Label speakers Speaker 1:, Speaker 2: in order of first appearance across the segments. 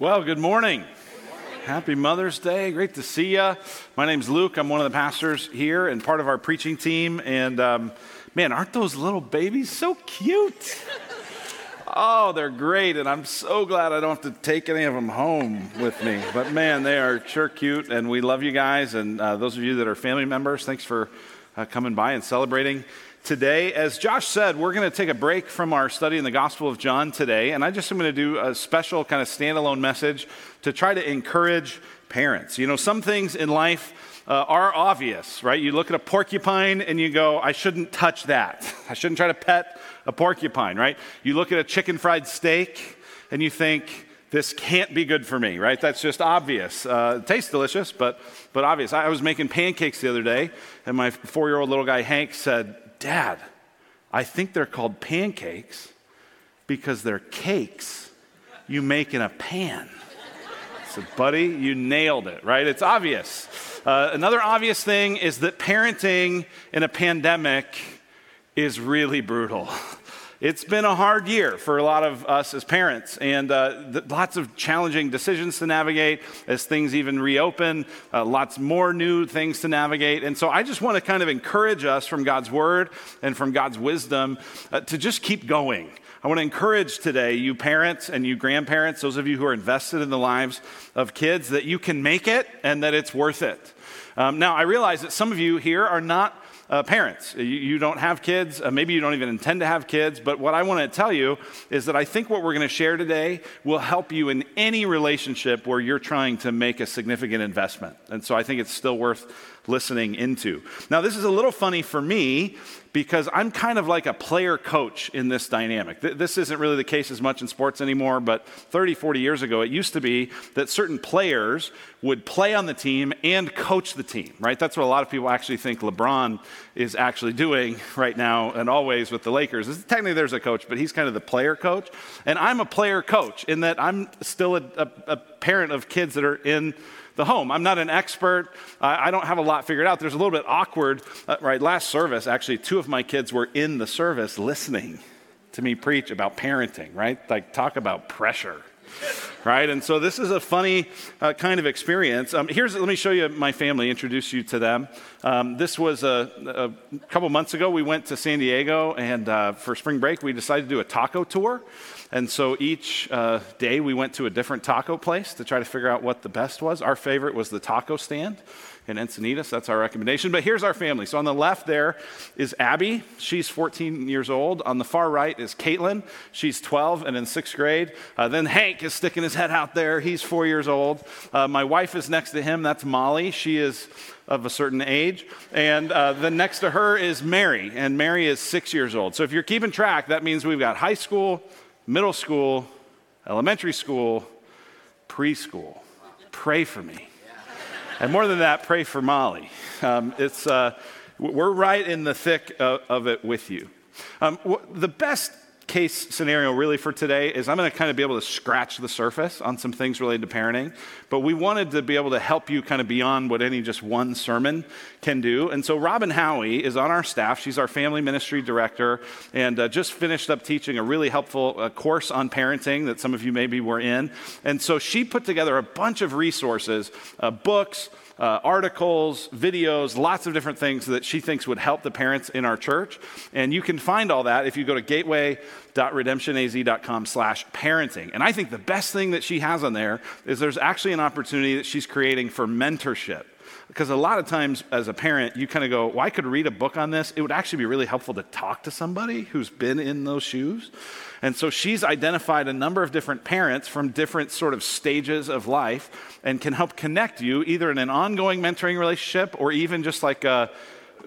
Speaker 1: Well, good morning. Happy Mother's Day. Great to see you. My name's Luke. I'm one of the pastors here and part of our preaching team. And um, man, aren't those little babies so cute? Oh, they're great. And I'm so glad I don't have to take any of them home with me. But man, they are sure cute. And we love you guys. And uh, those of you that are family members, thanks for uh, coming by and celebrating today. As Josh said, we're going to take a break from our study in the Gospel of John today, and I just am going to do a special kind of standalone message to try to encourage parents. You know, some things in life uh, are obvious, right? You look at a porcupine and you go, I shouldn't touch that. I shouldn't try to pet a porcupine, right? You look at a chicken fried steak and you think, this can't be good for me, right? That's just obvious. Uh, it tastes delicious, but, but obvious. I was making pancakes the other day, and my four year old little guy, Hank, said, Dad, I think they're called pancakes because they're cakes you make in a pan. So, buddy, you nailed it, right? It's obvious. Uh, another obvious thing is that parenting in a pandemic is really brutal. It's been a hard year for a lot of us as parents, and uh, lots of challenging decisions to navigate as things even reopen, uh, lots more new things to navigate. And so I just want to kind of encourage us from God's word and from God's wisdom uh, to just keep going. I want to encourage today you parents and you grandparents, those of you who are invested in the lives of kids, that you can make it and that it's worth it. Um, now, I realize that some of you here are not uh, parents. You, you, don't have kids, uh, maybe you don't even intend to have kids, but what I want to tell you is that I think what we're going to share today will help you in any relationship where you're trying to make a significant investment. And so I think it's still worth listening into. Now, this is a little funny for me because I'm kind of like a player coach in this dynamic. This isn't really the case as much in sports anymore, but 30, 40 years ago, it used to be that certain players would play on the team and coach the team, right? That's what a lot of people actually think LeBron is actually doing right now and always with the Lakers. Technically, there's a coach, but he's kind of the player coach. And I'm a player coach in that I'm still a, a, a parent of kids that are in the home. I'm not an expert. I don't have a lot figured out. There's a little bit awkward, uh, right? Last service, actually, two of my kids were in the service listening to me preach about parenting, right? Like, talk about pressure. Right, and so this is a funny uh, kind of experience. Um, here's, let me show you my family, introduce you to them. Um, this was a, a, couple months ago. We went to San Diego, and uh, for spring break, we decided to do a taco tour. And so each uh, day we went to a different taco place to try to figure out what the best was. Our favorite was the taco stand in Encinitas. That's our recommendation. But here's our family. So on the left there is Abby. She's 14 years old. On the far right is Caitlin. She's 12 and in sixth grade. Uh, then Hank is sticking his head out there. He's four years old. Uh, my wife is next to him. That's Molly. She is of a certain age. And uh, then next to her is Mary. And Mary is six years old. So if you're keeping track, that means we've got high school, middle school, elementary school, preschool. Pray for me. And more than that, pray for Molly. Um, it's, uh, we're right in the thick of, of it with you. Um, the best case scenario really for today is I'm going to kind of be able to scratch the surface on some things related to parenting, but we wanted to be able to help you kind of beyond what any just one sermon can do. And so Robin Howie is on our staff. She's our family ministry director and uh, just finished up teaching a really helpful uh, course on parenting that some of you maybe were in. And so she put together a bunch of resources, uh, books, uh, articles, videos, lots of different things that she thinks would help the parents in our church. And you can find all that if you go to gateway.redemptionaz.com slash parenting. And I think the best thing that she has on there is there's actually an opportunity that she's creating for mentorship. Because a lot of times as a parent, you kind of go, well, I could read a book on this. It would actually be really helpful to talk to somebody who's been in those shoes. And so she's identified a number of different parents from different sort of stages of life and can help connect you either in an ongoing mentoring relationship or even just like a,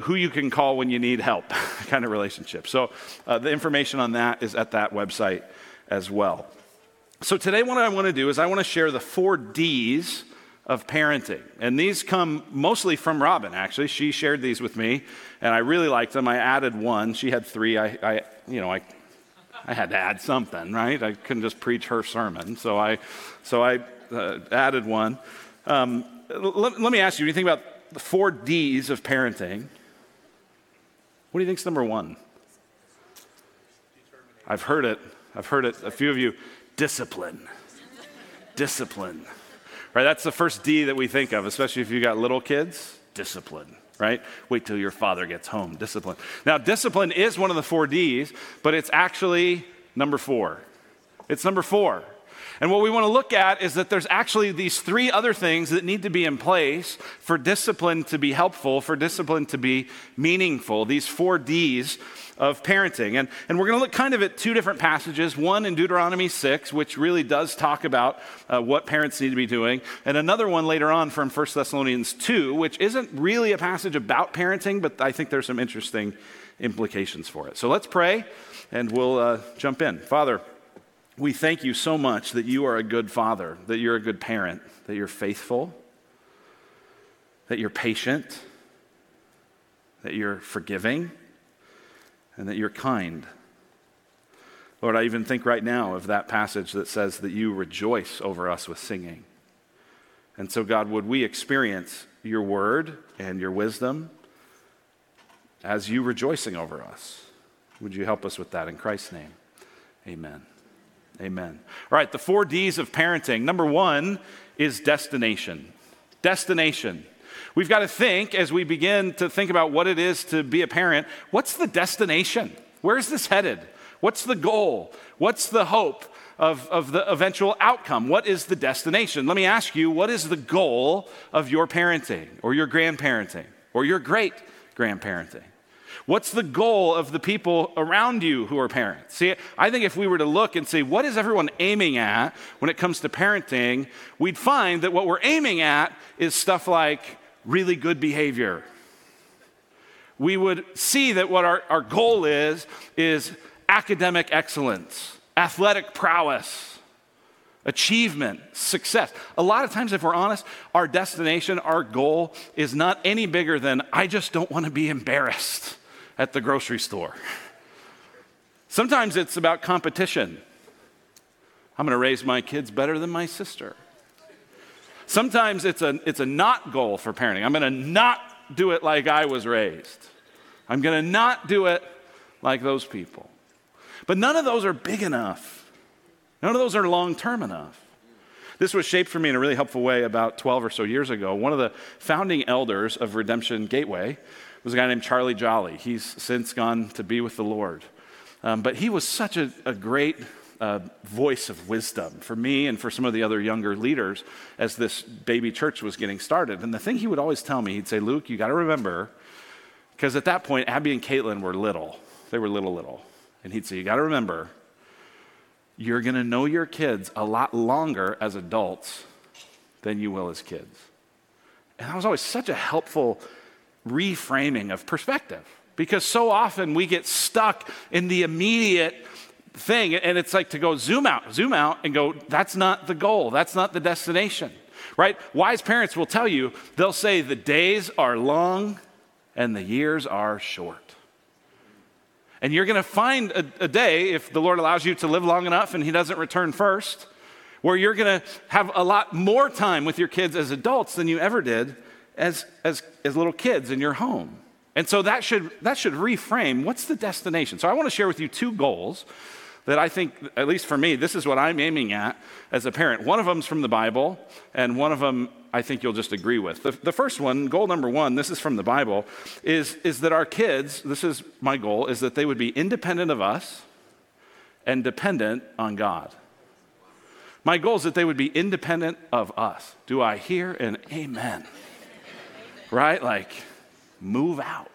Speaker 1: who you can call when you need help kind of relationship. So uh, the information on that is at that website as well. So today, what I want to do is I want to share the four D's of parenting. And these come mostly from Robin, actually. She shared these with me, and I really liked them. I added one. She had three. I, I you know, I I had to add something, right? I couldn't just preach her sermon. So I, so I uh, added one. Um, let, let me ask you, when you think about the four D's of parenting, what do you think is number one? I've heard it. I've heard it. A few of you. Discipline. discipline. Right? That's the first D that we think of, especially if you've got little kids. Discipline right? Wait till your father gets home. Discipline. Now, discipline is one of the four D's, but it's actually number four. It's number four. And what we want to look at is that there's actually these three other things that need to be in place for discipline to be helpful, for discipline to be meaningful. These four D's of parenting. And, and we're going to look kind of at two different passages one in Deuteronomy 6, which really does talk about uh, what parents need to be doing, and another one later on from 1 Thessalonians 2, which isn't really a passage about parenting, but I think there's some interesting implications for it. So let's pray and we'll uh, jump in. Father, we thank you so much that you are a good father, that you're a good parent, that you're faithful, that you're patient, that you're forgiving and that you're kind. Lord, I even think right now of that passage that says that you rejoice over us with singing. And so, God, would we experience your word and your wisdom as you rejoicing over us? Would you help us with that in Christ's name? Amen. Amen. All right, the four D's of parenting. Number one is destination. Destination. We've got to think as we begin to think about what it is to be a parent what's the destination? Where's this headed? What's the goal? What's the hope of, of the eventual outcome? What is the destination? Let me ask you what is the goal of your parenting or your grandparenting or your great grandparenting? What's the goal of the people around you who are parents? See, I think if we were to look and see what is everyone aiming at when it comes to parenting, we'd find that what we're aiming at is stuff like really good behavior. We would see that what our, our goal is is academic excellence, athletic prowess, achievement, success. A lot of times, if we're honest, our destination, our goal is not any bigger than I just don't want to be embarrassed at the grocery store. Sometimes it's about competition. I'm going to raise my kids better than my sister. Sometimes it's a, it's a not goal for parenting. I'm going to not do it like I was raised. I'm going to not do it like those people. But none of those are big enough. None of those are long term enough. This was shaped for me in a really helpful way about 12 or so years ago. One of the founding elders of Redemption Gateway was a guy named Charlie Jolly. He's since gone to be with the Lord. Um, but he was such a, a great uh, voice of wisdom for me and for some of the other younger leaders as this baby church was getting started. And the thing he would always tell me, he'd say, Luke, you got to remember, because at that point, Abby and Caitlin were little. They were little, little. And he'd say, You got to remember, you're going to know your kids a lot longer as adults than you will as kids. And that was always such a helpful reframing of perspective because so often we get stuck in the immediate thing. And it's like to go zoom out, zoom out and go, that's not the goal, that's not the destination, right? Wise parents will tell you, they'll say, the days are long and the years are short. And you're going to find a, a, day, if the Lord allows you to live long enough and He doesn't return first, where you're going to have a lot more time with your kids as adults than you ever did as, as, as little kids in your home. And so that should, that should reframe what's the destination. So I want to share with you two goals that I think, at least for me, this is what I'm aiming at as a parent. One of them's from the Bible, and one of them I think you'll just agree with. The, the first one, goal number one, this is from the Bible, is, is that our kids, this is my goal, is that they would be independent of us and dependent on God. My goal is that they would be independent of us. Do I hear an amen? Right? Like, move out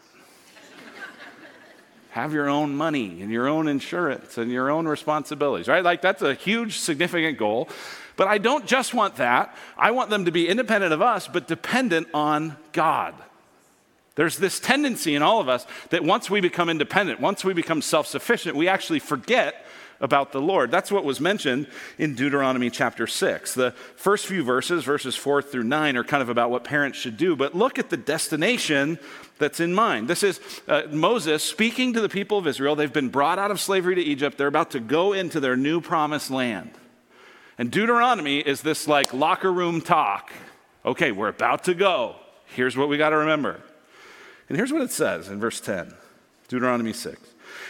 Speaker 1: have your own money and your own insurance and your own responsibilities, right? Like that's a huge, significant goal. But I don't just want that. I want them to be independent of us, but dependent on God. There's this tendency in all of us that once we become independent, once we become self sufficient, we actually forget about the Lord. That's what was mentioned in Deuteronomy chapter 6. The first few verses, verses 4 through 9, are kind of about what parents should do, but look at the destination that's in mind. This is uh, Moses speaking to the people of Israel. They've been brought out of slavery to Egypt, they're about to go into their new promised land. And Deuteronomy is this like locker room talk. Okay, we're about to go. Here's what we got to remember. And here's what it says in verse 10, Deuteronomy 6.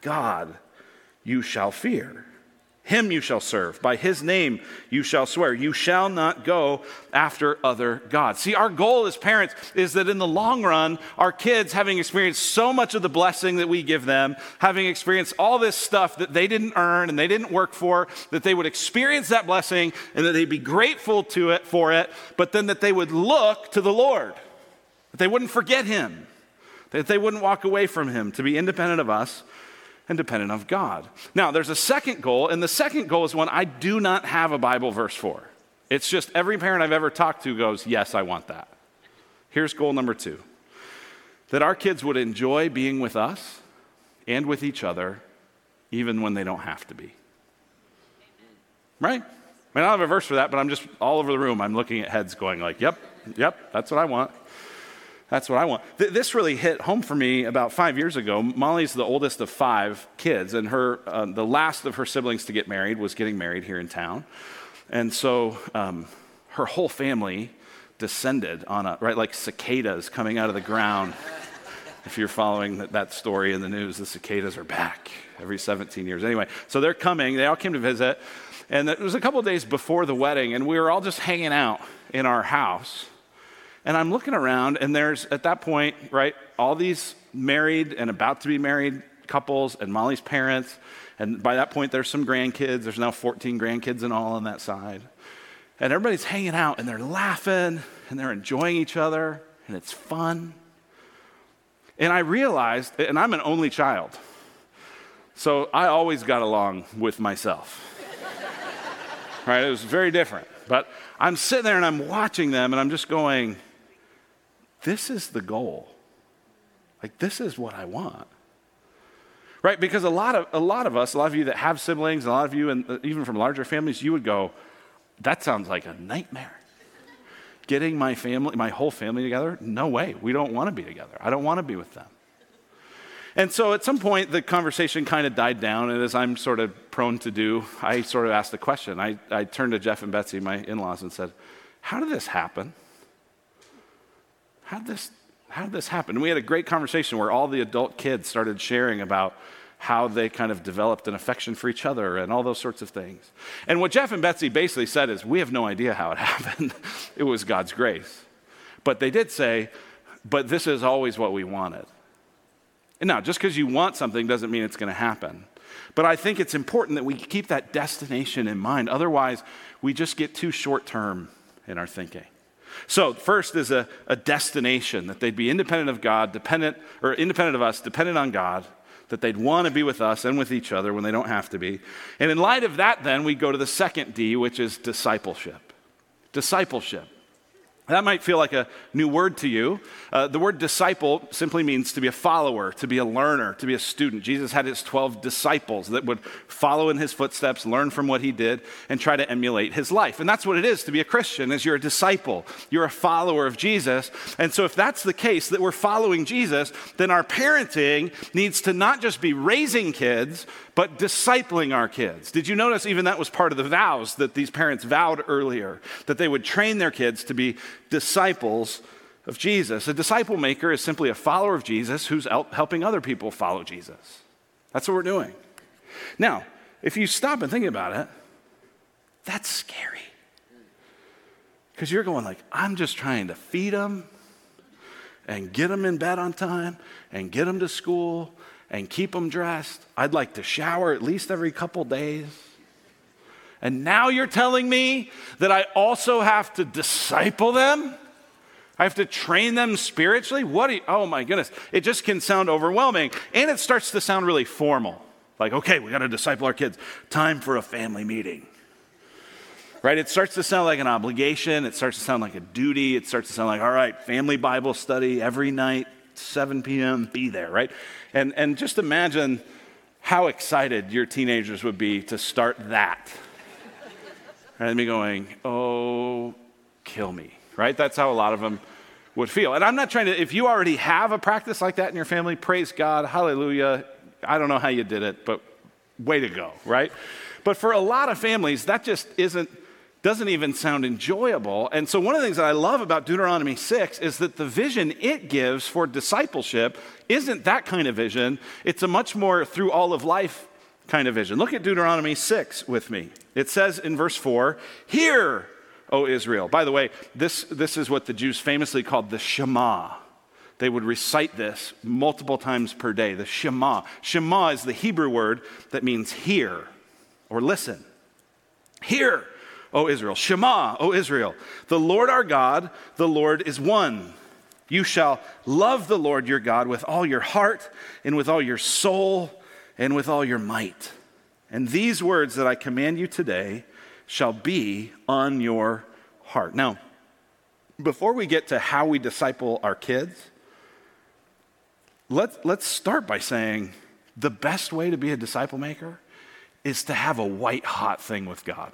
Speaker 1: God you shall fear. Him you shall serve. By his name you shall swear. You shall not go after other gods. See, our goal as parents is that in the long run, our kids, having experienced so much of the blessing that we give them, having experienced all this stuff that they didn't earn and they didn't work for, that they would experience that blessing and that they'd be grateful to it for it, but then that they would look to the Lord, that they wouldn't forget him, that they wouldn't walk away from him to be independent of us and dependent of God. Now, there's a second goal, and the second goal is one I do not have a Bible verse for. It's just every parent I've ever talked to goes, Yes, I want that. Here's goal number two that our kids would enjoy being with us and with each other, even when they don't have to be. Right? I mean, I don't have a verse for that, but I'm just all over the room. I'm looking at heads going like, yep, yep, that's what I want. That's what I want. Th- this really hit home for me about five years ago. Molly's the oldest of five kids, and her, uh, the last of her siblings to get married was getting married here in town. And so um, her whole family descended on a, right, like cicadas coming out of the ground. if you're following that, that story in the news, the cicadas are back every 17 years. Anyway, so they're coming. They all came to visit. And it was a couple days before the wedding, and we were all just hanging out in our house. And I'm looking around, and there's at that point, right, all these married and about to be married couples and Molly's parents. And by that point, there's some grandkids. There's now 14 grandkids and all on that side. And everybody's hanging out and they're laughing and they're enjoying each other and it's fun. And I realized, and I'm an only child, so I always got along with myself. right? It was very different. But I'm sitting there and I'm watching them and I'm just going, this is the goal. Like, this is what I want. Right? Because a lot of, a lot of us, a lot of you that have siblings, a lot of you, and uh, even from larger families, you would go, that sounds like a nightmare. Getting my family, my whole family together? No way. We don't want to be together. I don't want to be with them. And so at some point, the conversation kind of died down, and as I'm sort of prone to do, I sort of asked the question. I, I turned to Jeff and Betsy, my in laws, and said, How did this happen? How did this, how did this happen? And we had a great conversation where all the adult kids started sharing about how they kind of developed an affection for each other and all those sorts of things. And what Jeff and Betsy basically said is, we have no idea how it happened. it was God's grace. But they did say, but this is always what we wanted. And now, just because you want something doesn't mean it's going to happen. But I think it's important that we keep that destination in mind. Otherwise, we just get too short term in our thinking. So, first is a, a destination that they'd be independent of God, dependent, or independent of us, dependent on God, that they'd want to be with us and with each other when they don't have to be. And in light of that, then, we go to the second D, which is discipleship. Discipleship. That might feel like a new word to you. Uh, the word disciple simply means to be a follower, to be a learner, to be a student. Jesus had his 12 disciples that would follow in his footsteps, learn from what he did, and try to emulate his life. And that's what it is to be a Christian, is you're a disciple. You're a follower of Jesus. And so if that's the case, that we're following Jesus, then our parenting needs to not just be raising kids, but discipling our kids. Did you notice even that was part of the vows that these parents vowed earlier, that they would train their kids to be disciples of Jesus? A disciple maker is simply a follower of Jesus who's helping other people follow Jesus. That's what we're doing. Now, if you stop and think about it, that's scary. Because you're going like, I'm just trying to feed them and get them in bed on time and get them to school and keep them dressed. I'd like to shower at least every couple days. And now you're telling me that I also have to disciple them? I have to train them spiritually? What? You, oh my goodness. It just can sound overwhelming. And it starts to sound really formal. Like, okay, we got to disciple our kids. Time for a family meeting. Right? It starts to sound like an obligation. It starts to sound like a duty. It starts to sound like, all right, family Bible study every night, 7 p.m., be there, right? And, and just imagine how excited your teenagers would be to start that. And me going, oh, kill me, right? That's how a lot of them would feel. And I'm not trying to, if you already have a practice like that in your family, praise God, hallelujah. I don't know how you did it, but way to go, right? But for a lot of families, that just isn't doesn't even sound enjoyable. And so, one of the things that I love about Deuteronomy 6 is that the vision it gives for discipleship isn't that kind of vision, it's a much more through all of life kind of vision. Look at Deuteronomy 6 with me. It says in verse 4 Hear, O Israel. By the way, this, this is what the Jews famously called the Shema. They would recite this multiple times per day, the Shema. Shema is the Hebrew word that means hear or listen. Hear, O Israel. Shema, O Israel. The Lord our God, the Lord is one. You shall love the Lord your God with all your heart and with all your soul and with all your might. And these words that I command you today shall be on your heart. Now, before we get to how we disciple our kids, let's, let's start by saying the best way to be a disciple maker is to have a white hot thing with God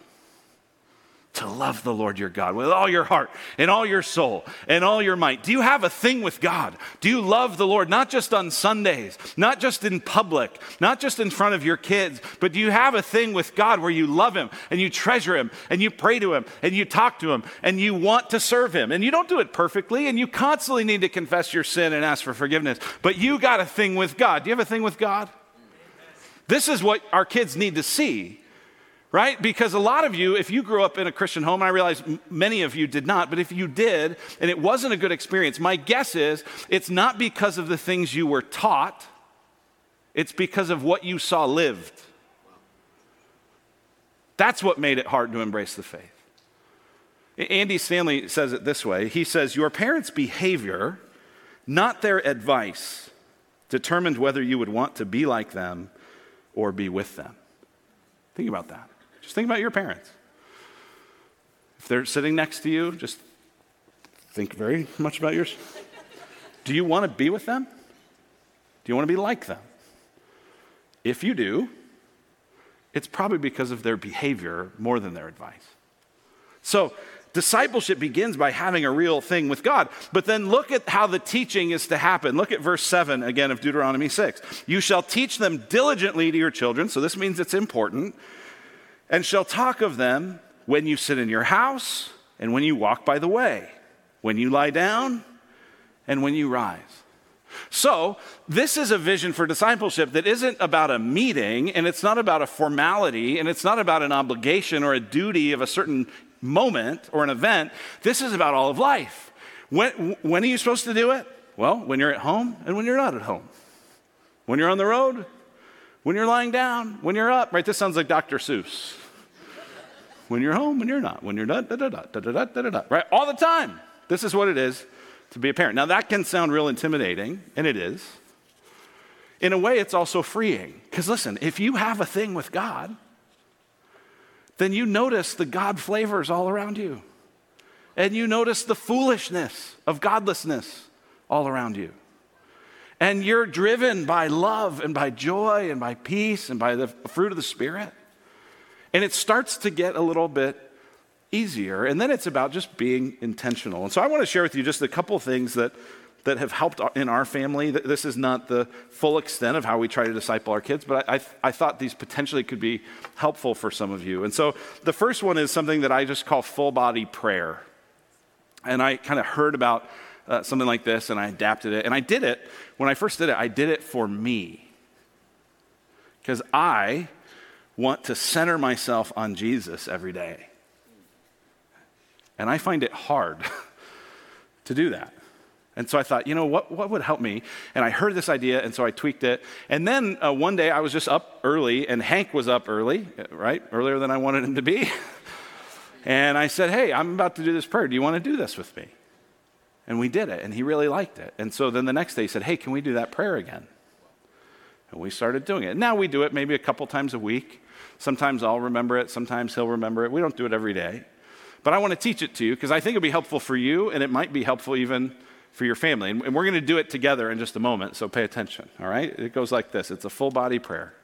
Speaker 1: to love the Lord your God with all your heart and all your soul and all your might. Do you have a thing with God? Do you love the Lord not just on Sundays, not just in public, not just in front of your kids, but do you have a thing with God where you love Him and you treasure Him and you pray to Him and you talk to Him and you want to serve Him? And you don't do it perfectly and you constantly need to confess your sin and ask for forgiveness, but you got a thing with God. Do you have a thing with God? This is what our kids need to see right? Because a lot of you, if you grew up in a Christian home, I realize many of you did not, but if you did and it wasn't a good experience, my guess is it's not because of the things you were taught, it's because of what you saw lived. That's what made it hard to embrace the faith. Andy Stanley says it this way He says, Your parents' behavior, not their advice, determined whether you would want to be like them or be with them. Think about that. Just think about your parents. If they're sitting next to you, just think very much about yours. Do you want to be with them? Do you want to be like them? If you do, it's probably because of their behavior more than their advice. So, discipleship begins by having a real thing with God. But then look at how the teaching is to happen. Look at verse 7 again of Deuteronomy 6. You shall teach them diligently to your children. So, this means it's important and shall talk of them when you sit in your house and when you walk by the way, when you lie down and when you rise. So, this is a vision for discipleship that isn't about a meeting and it's not about a formality and it's not about an obligation or a duty of a certain moment or an event. This is about all of life. When, when are you supposed to do it? Well, when you're at home and when you're not at home. When you're on the road when you're lying down, when you're up, right? This sounds like Dr. Seuss. When you're home, when you're not, when you're da da da da da da da da da, right? All the time. This is what it is to be a parent. Now, that can sound real intimidating, and it is. In a way, it's also freeing. Because listen, if you have a thing with God, then you notice the God flavors all around you. And you notice the foolishness of godlessness all around you and you're driven by love and by joy and by peace and by the fruit of the Spirit. And it starts to get a little bit easier. And then it's about just being intentional. And so I want to share with you just a couple things that, that have helped in our family. This is not the full extent of how we try to disciple our kids, but I, I, I thought these potentially could be helpful for some of you. And so the first one is something that I just call full body prayer. And I kind of heard about uh, something like this and I adapted it. And I did it, when I first did it, I did it for me. Because I want to center myself on Jesus every day. And I find it hard to do that. And so I thought, you know, what, what would help me? And I heard this idea, and so I tweaked it. And then uh, one day I was just up early, and Hank was up early, right? Earlier than I wanted him to be. and I said, hey, I'm about to do this prayer. Do you want to do this with me? And we did it, and he really liked it. And so then the next day he said, Hey, can we do that prayer again? And we started doing it. Now we do it maybe a couple times a week. Sometimes I'll remember it, sometimes he'll remember it. We don't do it every day. But I want to teach it to you because I think it'll be helpful for you, and it might be helpful even for your family. And we're going to do it together in just a moment, so pay attention, all right? It goes like this it's a full body prayer.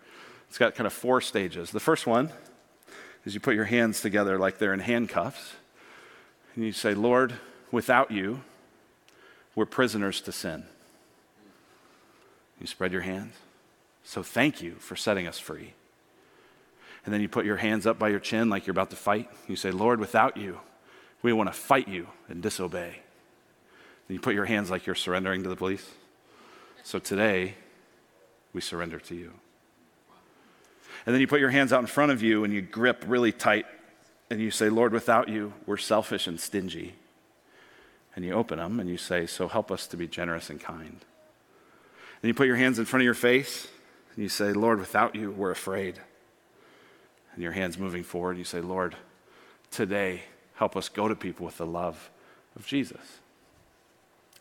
Speaker 1: It's got kind of four stages. The first one is you put your hands together like they're in handcuffs And you say, Lord, without you, we're prisoners to sin. You spread your hands. So thank you for setting us free. And then you put your hands up by your chin like you're about to fight. You say, Lord, without you, we want to fight you and disobey. Then you put your hands like you're surrendering to the police. So today, we surrender to you. And then you put your hands out in front of you and you grip really tight and you say, Lord, without you, we're selfish and stingy. And you open them and you say, So help us to be generous and kind. And you put your hands in front of your face and you say, Lord, without you, we're afraid. And your hands moving forward, you say, Lord, today, help us go to people with the love of Jesus.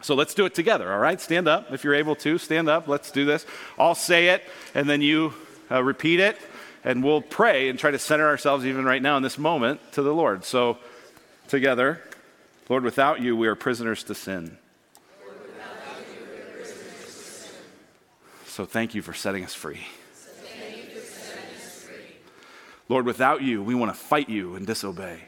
Speaker 1: So let's do it together, all right? Stand up if you're able to. Stand up. Let's do this. I'll say it, and then you uh, repeat it, and we'll pray and try to center ourselves, even right now in this moment, to the Lord. So, together, Lord, without you, we are prisoners to sin. So, thank you for setting us free. Lord, without you, we want to fight you and disobey.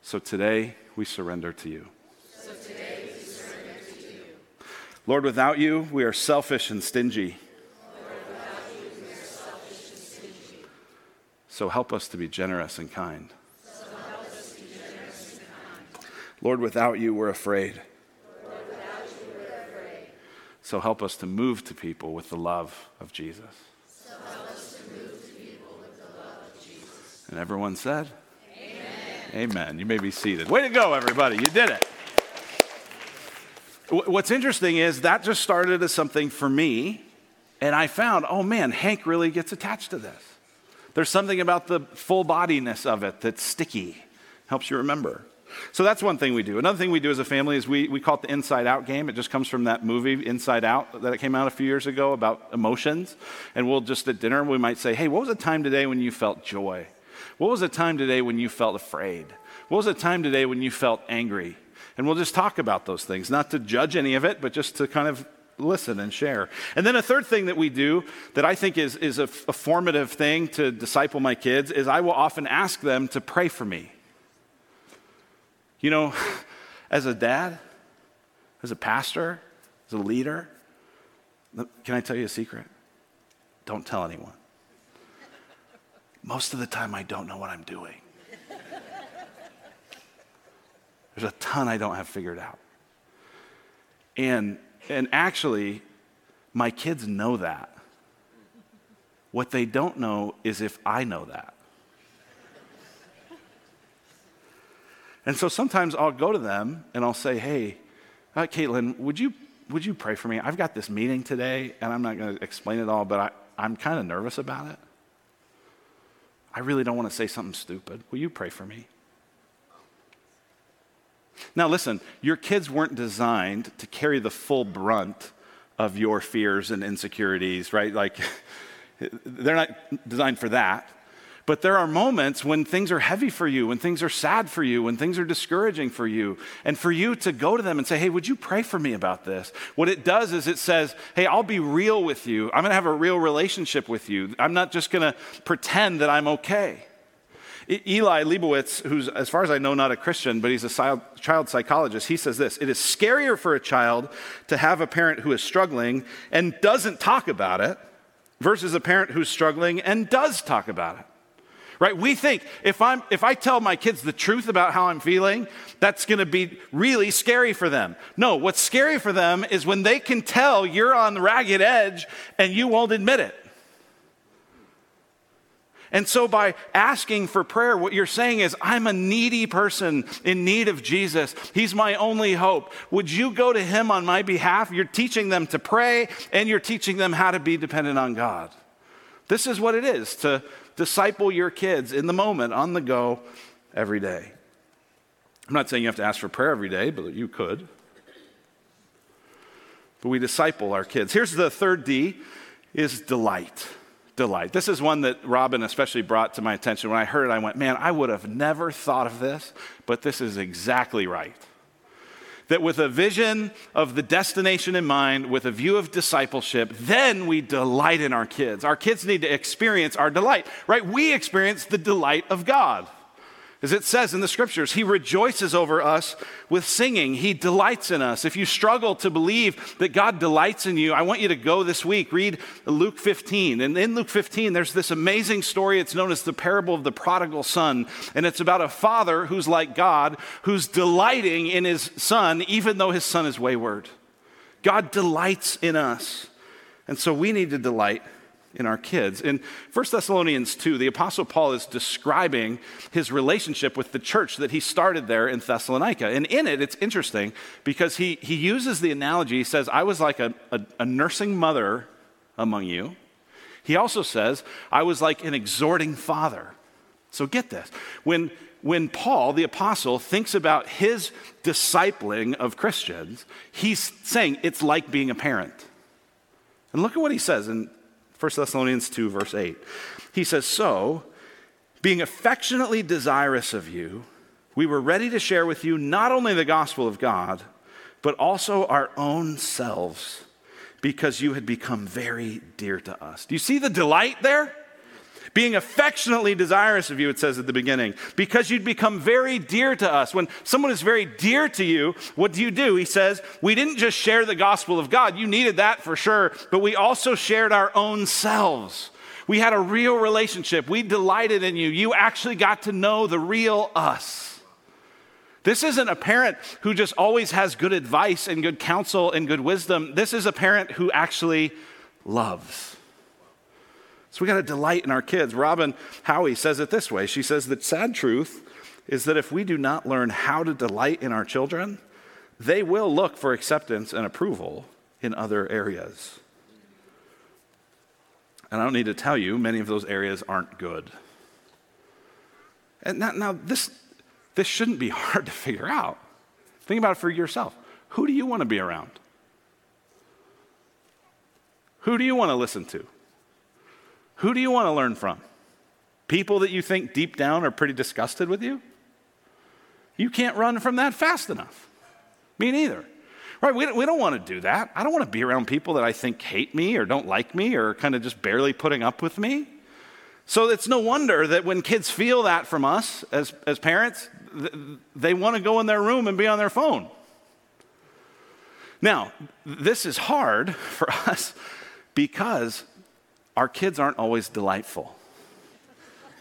Speaker 1: So today we surrender to you. So today we surrender to you. Lord, without you, we are selfish and stingy. So help us to be generous and kind. Lord, without you, we're afraid. So help us to move to people with the love of Jesus. So Jesus. And everyone said, Amen. You may be seated. Way to go, everybody. You did it. What's interesting is that just started as something for me, and I found, oh man, Hank really gets attached to this. There's something about the full bodiness of it that's sticky, helps you remember. So that's one thing we do. Another thing we do as a family is we, we call it the Inside Out game. It just comes from that movie, Inside Out, that came out a few years ago about emotions. And we'll just at dinner, we might say, hey, what was a time today when you felt joy? What was a time today when you felt afraid? What was a time today when you felt angry? And we'll just talk about those things, not to judge any of it, but just to kind of listen and share. And then a third thing that we do that I think is, is a, a formative thing to disciple my kids is I will often ask them to pray for me. You know, as a dad, as a pastor, as a leader, can I tell you a secret? Don't tell anyone most of the time I don't know what I'm doing. There's a ton I don't have figured out. And, and actually, my kids know that. What they don't know is if I know that. And so sometimes I'll go to them and I'll say, hey, uh, Caitlin, would you, would you pray for me? I've got this meeting today, and I'm not going to explain it all, but I, I'm kind of nervous about it. I really don't want to say something stupid. Will you pray for me? Now, listen, your kids weren't designed to carry the full brunt of your fears and insecurities, right? Like, they're not designed for that. But there are moments when things are heavy for you, when things are sad for you, when things are discouraging for you. And for you to go to them and say, hey, would you pray for me about this? What it does is it says, hey, I'll be real with you. I'm going to have a real relationship with you. I'm not just going to pretend that I'm okay. Eli Lebowitz, who's, as far as I know, not a Christian, but he's a child psychologist, he says this It is scarier for a child to have a parent who is struggling and doesn't talk about it versus a parent who's struggling and does talk about it right? We think if, I'm, if I tell my kids the truth about how I'm feeling, that's going to be really scary for them. No, what's scary for them is when they can tell you're on the ragged edge and you won't admit it. And so, by asking for prayer, what you're saying is, I'm a needy person in need of Jesus. He's my only hope. Would you go to Him on my behalf? You're teaching them to pray and you're teaching them how to be dependent on God. This is what it is to, disciple your kids in the moment, on the go, every day. I'm not saying you have to ask for prayer every day, but you could. But we disciple our kids. Here's the third D is delight. Delight. This is one that Robin especially brought to my attention. When I heard it, I went, man, I would have never thought of this, but this is exactly right. that with a vision of the destination in mind, with a view of discipleship, then we delight in our kids. Our kids need to experience our delight, right? We experience the delight of God. As it says in the scriptures, He rejoices over us with singing. He delights in us. If you struggle to believe that God delights in you, I want you to go this week, read Luke 15. And in Luke 15, there's this amazing story. It's known as the parable of the prodigal son. And it's about a father who's like God, who's delighting in his son, even though his son is wayward. God delights in us. And so we need to delight in our kids. In 1 Thessalonians 2, the Apostle Paul is describing his relationship with the church that he started there in Thessalonica. And in it, it's interesting because he, he uses the analogy. He says, I was like a, a, a nursing mother among you. He also says, I was like an exhorting father. So get this. When, when Paul, the apostle, thinks about his discipling of Christians, he's saying it's like being a parent. And look at what he says in 1 Thessalonians 2, verse 8. He says, So, being affectionately desirous of you, we were ready to share with you not only the gospel of God, but also our own selves, because you had become very dear to us. Do you see the delight there? Being affectionately desirous of you, it says at the beginning, because you'd become very dear to us. When someone is very dear to you, what do you do? He says, We didn't just share the gospel of God, you needed that for sure, but we also shared our own selves. We had a real relationship. We delighted in you. You actually got to know the real us. This isn't a parent who just always has good advice and good counsel and good wisdom. This is a parent who actually loves. So we got to delight in our kids. Robin Howie says it this way She says, The sad truth is that if we do not learn how to delight in our children, they will look for acceptance and approval in other areas. And I don't need to tell you, many of those areas aren't good. And now, now this, this shouldn't be hard to figure out. Think about it for yourself. Who do you want to be around? Who do you want to listen to? Who do you want to learn from? People that you think deep down are pretty disgusted with you? You can't run from that fast enough. Me neither. Right? We don't, we don't want to do that. I don't want to be around people that I think hate me or don't like me or kind of just barely putting up with me. So it's no wonder that when kids feel that from us as, as parents, they want to go in their room and be on their phone. Now, this is hard for us because our kids aren't always delightful.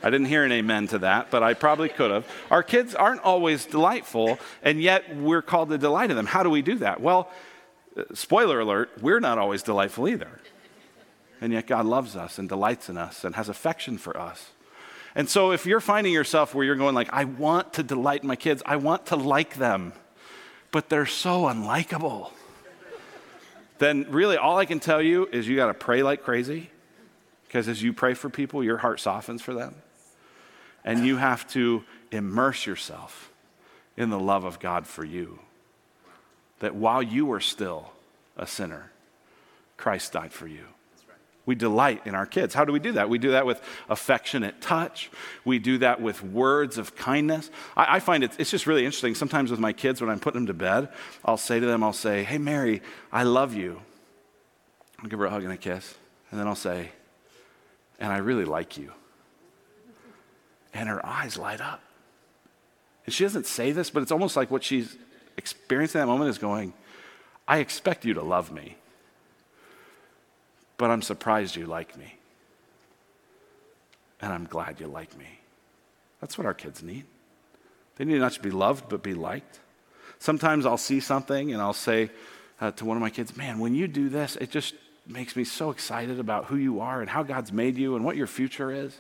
Speaker 1: I didn't hear an amen to that, but I probably could have. Our kids aren't always delightful, and yet we're called to delight in them. How do we do that? Well, spoiler alert, we're not always delightful either. And yet God loves us and delights in us and has affection for us. And so if you're finding yourself where you're going like, I want to delight my kids, I want to like them, but they're so unlikable, then really all I can tell you is you got to pray like crazy because as you pray for people, your heart softens for them. And you have to immerse yourself in the love of God for you. That while you were still a sinner, Christ died for you. We delight in our kids. How do we do that? We do that with affectionate touch. We do that with words of kindness. I, I find it, it's just really interesting. Sometimes with my kids, when I'm putting them to bed, I'll say to them, I'll say, Hey, Mary, I love you. I'll give her a hug and a kiss. And then I'll say, and I really like you. And her eyes light up. And she doesn't say this, but it's almost like what she's experiencing in that moment is going, I expect you to love me, but I'm surprised you like me. And I'm glad you like me. That's what our kids need. They need not to be loved, but be liked. Sometimes I'll see something and I'll say uh, to one of my kids, Man, when you do this, it just makes me so excited about who you are and how God's made you and what your future is.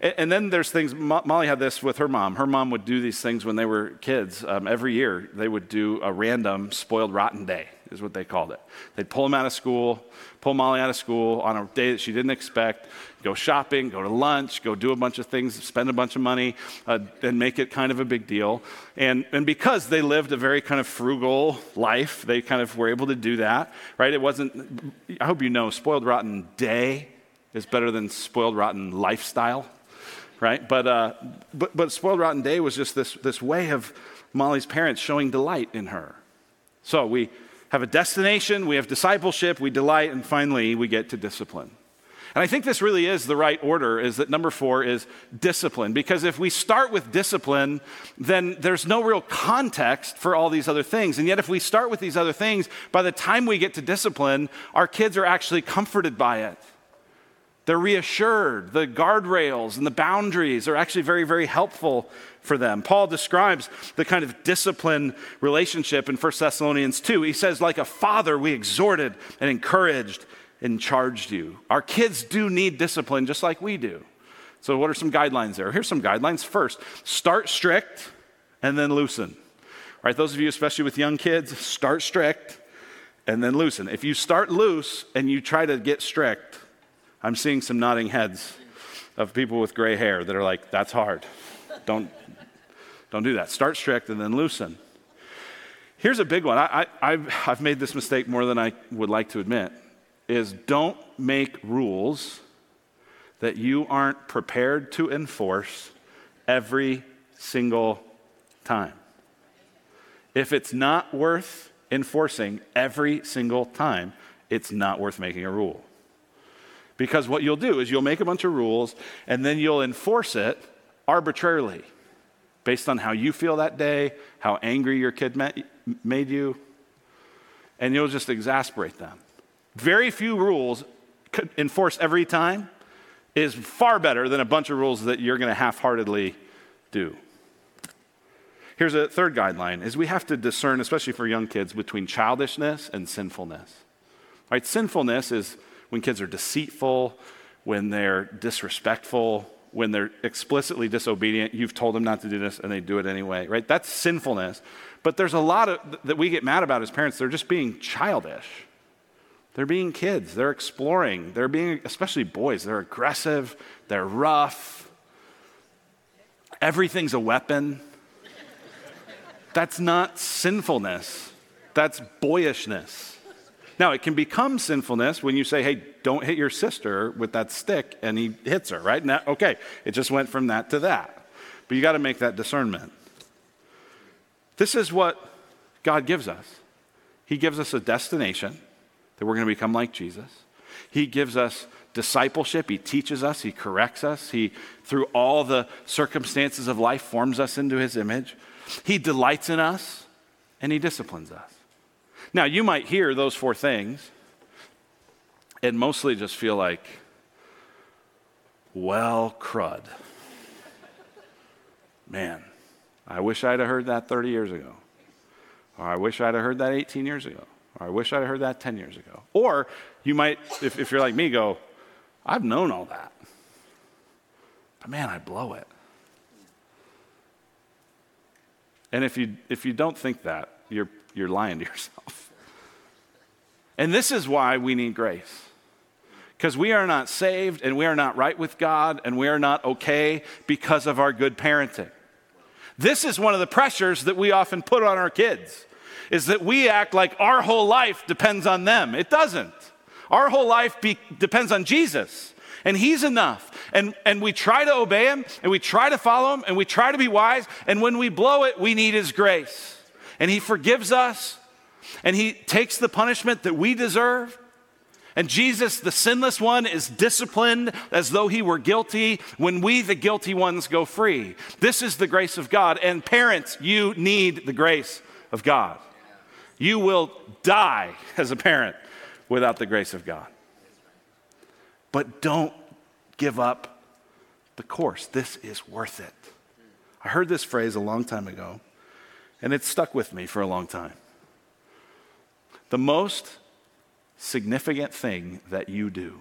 Speaker 1: And, and then there's things, Molly had this with her mom. Her mom would do these things when they were kids. Um, every year, they would do a random spoiled rotten day, is what they called it. They'd pull him out of school, pull Molly out of school on a day that she didn't expect, go shopping, go to lunch, go do a bunch of things, spend a bunch of money, uh, and make it kind of a big deal. And, and because they lived a very kind of frugal life, they kind of were able to do that, right? It wasn't, I hope you know, spoiled rotten day is better than spoiled rotten lifestyle. right? But, uh, but, but Spoiled Rotten Day was just this, this way of Molly's parents showing delight in her. So we have a destination, we have discipleship, we delight, and finally we get to discipline. And I think this really is the right order is that number four is discipline. Because if we start with discipline, then there's no real context for all these other things. And yet, if we start with these other things, by the time we get to discipline, our kids are actually comforted by it. They're reassured. The guardrails and the boundaries are actually very, very helpful for them. Paul describes the kind of discipline relationship in 1 Thessalonians 2. He says, like a father, we exhorted and encouraged and charged you. Our kids do need discipline just like we do. So, what are some guidelines there? Here's some guidelines. First, start strict and then loosen. Right, those of you, especially with young kids, start strict and then loosen. If you start loose and you try to get strict, I'm seeing some nodding heads of people with gray hair that are like, that's hard. Don't, don't do that. Start strict and then loosen. Here's a big one. I, have made this mistake more than I would like to admit is don't make rules that you aren't prepared to enforce every single time. If it's not worth enforcing every single time, it's not worth making a rule. Because what you'll do is you'll make a bunch of rules and then you'll enforce it arbitrarily based on how you feel that day, how angry your kid made you, and you'll just exasperate them very few rules enforced every time is far better than a bunch of rules that you're going to half-heartedly do. Here's a third guideline is we have to discern especially for young kids between childishness and sinfulness. Right? Sinfulness is when kids are deceitful, when they're disrespectful, when they're explicitly disobedient, you've told them not to do this and they do it anyway, right? That's sinfulness. But there's a lot of that we get mad about as parents, they're just being childish. They're being kids, they're exploring, they're being, especially boys, they're aggressive, they're rough. Everything's a weapon. That's not sinfulness, that's boyishness. Now, it can become sinfulness when you say, hey, don't hit your sister with that stick, and he hits her, right? Now, okay, it just went from that to that. But you got to make that discernment. This is what God gives us He gives us a destination that we're going to become like Jesus. He gives us discipleship. He teaches us. He corrects us. He, through all the circumstances of life, forms us into his image. He delights in us and he disciplines us. Now, you might hear those four things and mostly just feel like, well, crud. Man, I wish I'd have heard that 30 years ago. Or I wish I'd have heard that 18 years ago. Or I wish I'd have heard that 10 years ago. Or you might, if, if you're like me, go, I've known all that. But man, I blow it. And if you, if you don't think that, you're, you're lying to yourself. And this is why we need grace. Because we are not saved and we are not right with God and we are not okay because of our good parenting. This is one of the pressures that we often put on our kids is that we act like our whole life depends on them. It doesn't. Our whole life be, depends on Jesus, and He's enough. And, and we try to obey Him, and we try to follow Him, and we try to be wise, and when we blow it, we need His grace. And He forgives us, and He takes the punishment that we deserve. And Jesus, the sinless one, is disciplined as though he were guilty when we, the guilty ones, go free. This is the grace of God. And parents, you need the grace of God. You will die as a parent without the grace of God. But don't give up the course. This is worth it. I heard this phrase a long time ago, and it stuck with me for a long time. The most significant thing that you do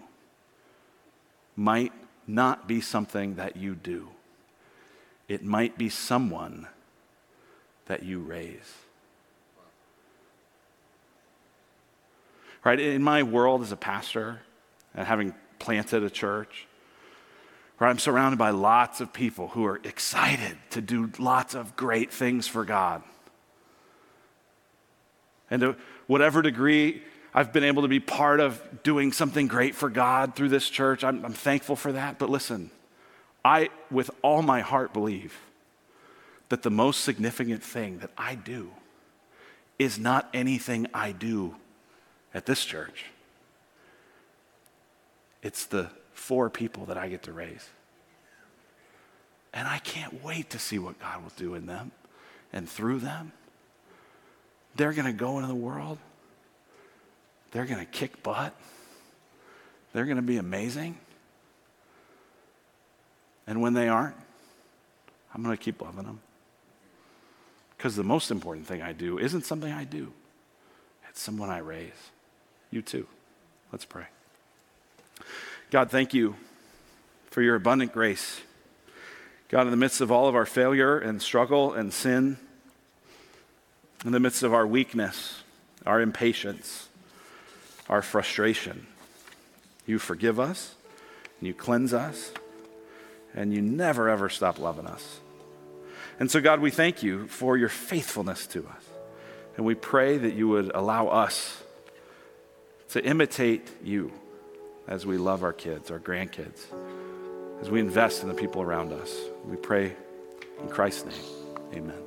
Speaker 1: might not be something that you do, it might be someone that you raise. right? In my world as a pastor and having planted a church, where I'm surrounded by lots of people who are excited to do lots of great things for God. And to whatever degree I've been able to be part of doing something great for God through this church, I'm, I'm thankful for that. But listen, I, with all my heart, believe that the most significant thing that I do is not anything I do at this church. It's the four people that I get to raise. And I can't wait to see what God will do in them and through them. They're going to go into the world. They're going to kick butt. They're going to be amazing. And when they aren't, I'm going to keep loving them. Because the most important thing I do isn't something I do, it's someone I raise. You too. Let's pray. God, thank you for your abundant grace. God, in the midst of all of our failure and struggle and sin, in the midst of our weakness, our impatience, our frustration, you forgive us, and you cleanse us, and you never ever stop loving us. And so, God, we thank you for your faithfulness to us. And we pray that you would allow us to imitate you as we love our kids, our grandkids, as we invest in the people around us. We pray in Christ's name. Amen.